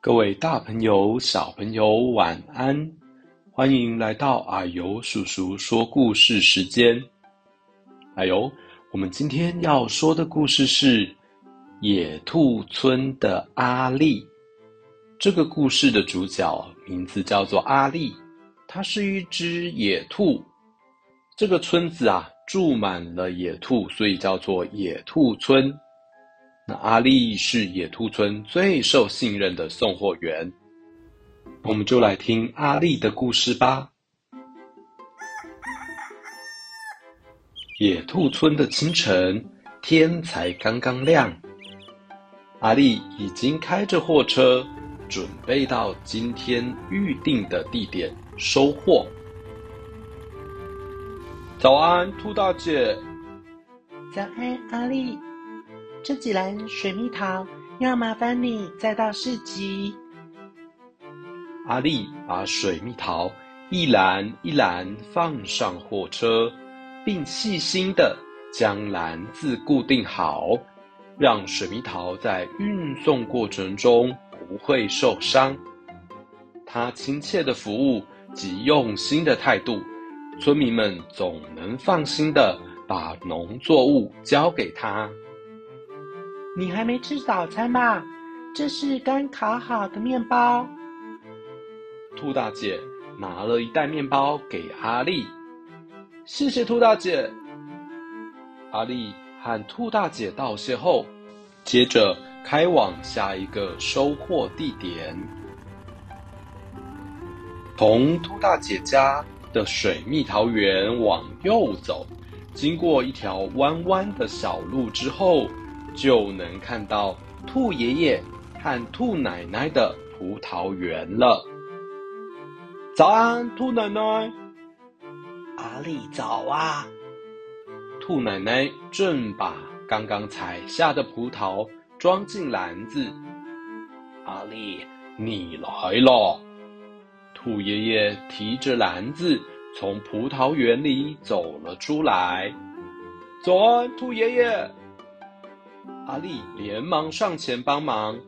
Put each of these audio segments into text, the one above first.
各位大朋友、小朋友，晚安！欢迎来到啊呦叔叔说故事时间。啊呦，我们今天要说的故事是《野兔村的阿力》。这个故事的主角名字叫做阿力，它是一只野兔。这个村子啊，住满了野兔，所以叫做野兔村。那阿力是野兔村最受信任的送货员，我们就来听阿力的故事吧。野兔村的清晨，天才刚刚亮，阿力已经开着货车，准备到今天预定的地点收货。早安，兔大姐。早安，阿力。这几篮水蜜桃要麻烦你再到市集。阿力把水蜜桃一篮一篮放上货车，并细心地将篮子固定好，让水蜜桃在运送过程中不会受伤。他亲切的服务及用心的态度，村民们总能放心地把农作物交给他。你还没吃早餐吧？这是刚烤好的面包。兔大姐拿了一袋面包给阿力，谢谢兔大姐。阿力和兔大姐道谢后，接着开往下一个收货地点。从兔大姐家的水蜜桃园往右走，经过一条弯弯的小路之后，就能看到兔爷爷和兔奶奶的葡萄园了。早安，兔奶奶。阿力早啊。兔奶奶正把刚刚采下的葡萄装进篮子。阿力，你来了。兔爷爷提着篮子从葡萄园里走了出来。早安，兔爷爷。阿力连忙上前帮忙。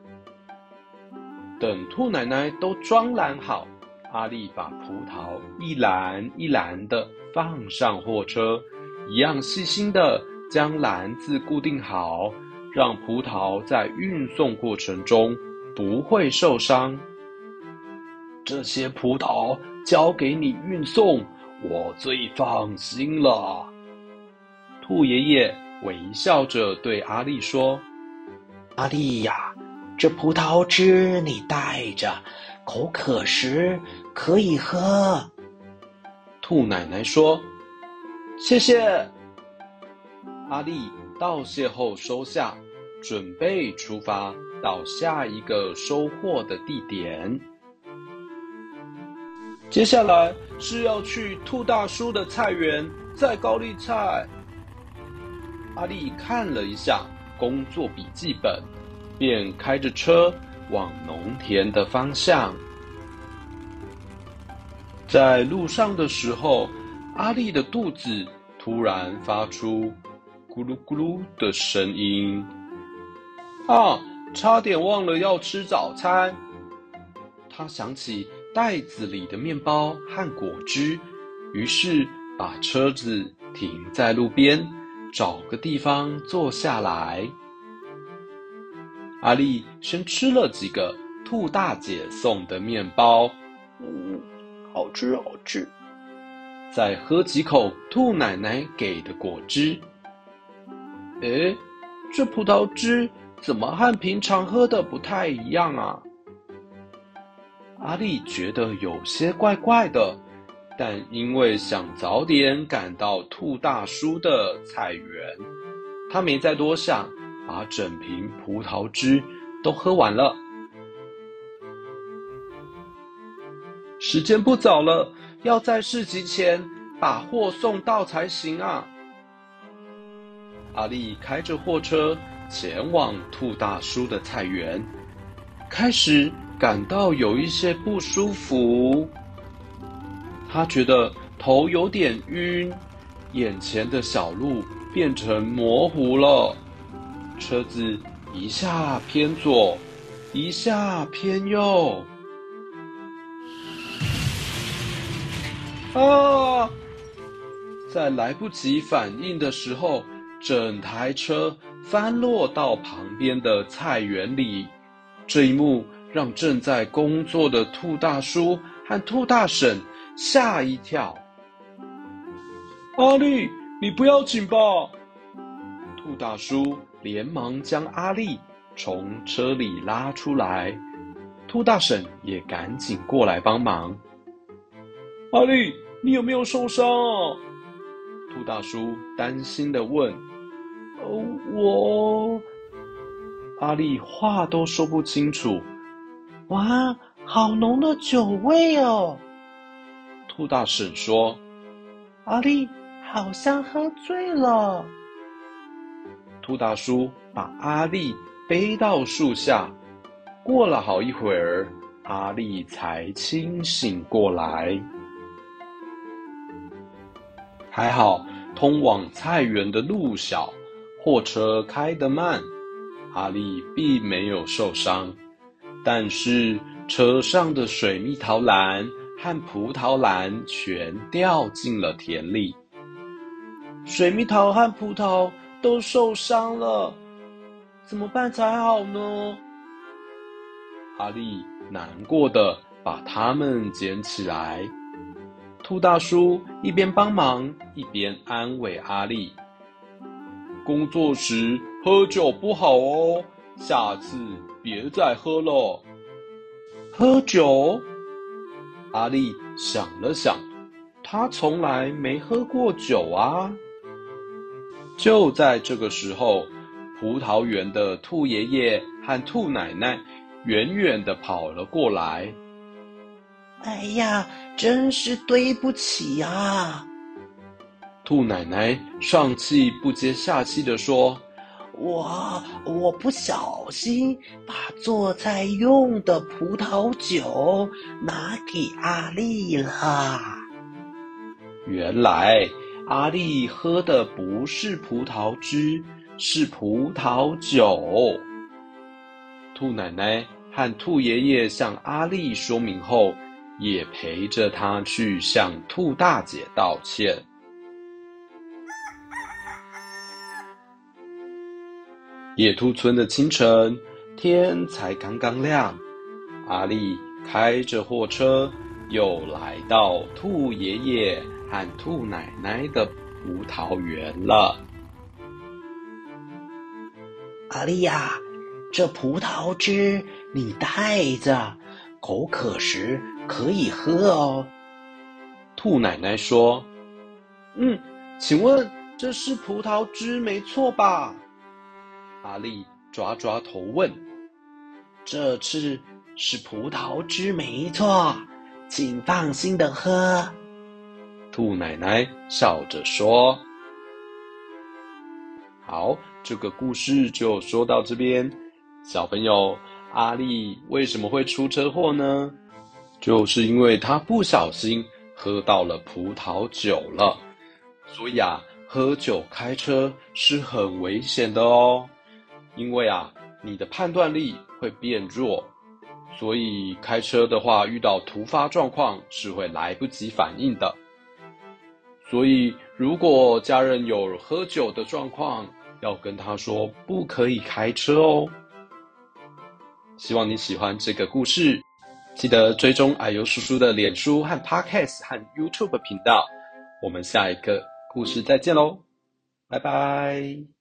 等兔奶奶都装篮好，阿力把葡萄一篮一篮的放上货车，一样细心的将篮子固定好，让葡萄在运送过程中不会受伤。这些葡萄交给你运送，我最放心了。兔爷爷。微笑着对阿丽说：“阿丽呀，这葡萄汁你带着，口渴时可以喝。”兔奶奶说：“谢谢。”阿丽道谢后收下，准备出发到下一个收获的地点。接下来是要去兔大叔的菜园摘高丽菜。阿力看了一下工作笔记本，便开着车往农田的方向。在路上的时候，阿力的肚子突然发出咕噜咕噜的声音。啊，差点忘了要吃早餐。他想起袋子里的面包和果汁，于是把车子停在路边。找个地方坐下来。阿力先吃了几个兔大姐送的面包，嗯，好吃好吃。再喝几口兔奶奶给的果汁。诶，这葡萄汁怎么和平常喝的不太一样啊？阿力觉得有些怪怪的，但因为想早点赶到兔大叔的菜园，他没再多想，把整瓶葡萄汁都喝完了。时间不早了，要在市集前把货送到才行啊！阿力开着货车前往兔大叔的菜园，开始感到有一些不舒服。他觉得头有点晕，眼前的小路变成模糊了，车子一下偏左，一下偏右。啊！在来不及反应的时候，整台车翻落到旁边的菜园里。这一幕让正在工作的兔大叔和兔大婶吓一跳。阿力，你不要紧吧？兔大叔连忙将阿力从车里拉出来，兔大婶也赶紧过来帮忙。阿力，你有没有受伤啊？兔大叔担心的问。哦，我……阿力话都说不清楚。哇，好浓的酒味哦！兔大婶说：“阿力好像喝醉了。”兔大叔把阿力背到树下，过了好一会儿，阿力才清醒过来。还好，通往菜园的路小，货车开得慢，阿力并没有受伤。但是车上的水蜜桃篮和葡萄篮全掉进了田里，水蜜桃和葡萄都受伤了，怎么办才好呢？阿力难过的把它们捡起来。兔大叔一边帮忙，一边安慰阿力：“工作时喝酒不好哦，下次别再喝了。”喝酒？阿力想了想，他从来没喝过酒啊。就在这个时候，葡萄园的兔爷爷和兔奶奶远远的跑了过来。哎呀，真是对不起啊！兔奶奶上气不接下气的说：“我我不小心把做菜用的葡萄酒拿给阿力了。原来阿力喝的不是葡萄汁，是葡萄酒。”兔奶奶和兔爷爷向阿力说明后，也陪着他去向兔大姐道歉。野兔村的清晨，天才刚刚亮，阿力开着货车又来到兔爷爷和兔奶奶的葡萄园了。阿力呀，这葡萄汁你带着，口渴时。可以喝哦，兔奶奶说：“嗯，请问这是葡萄汁没错吧？”阿力抓抓头问：“这次是葡萄汁没错，请放心的喝。”兔奶奶笑着说：“好，这个故事就说到这边。小朋友，阿力为什么会出车祸呢？”就是因为他不小心喝到了葡萄酒了，所以啊，喝酒开车是很危险的哦。因为啊，你的判断力会变弱，所以开车的话遇到突发状况是会来不及反应的。所以，如果家人有喝酒的状况，要跟他说不可以开车哦。希望你喜欢这个故事。记得追踪矮油叔叔的脸书和 Podcast 和 YouTube 频道，我们下一个故事再见喽，拜拜。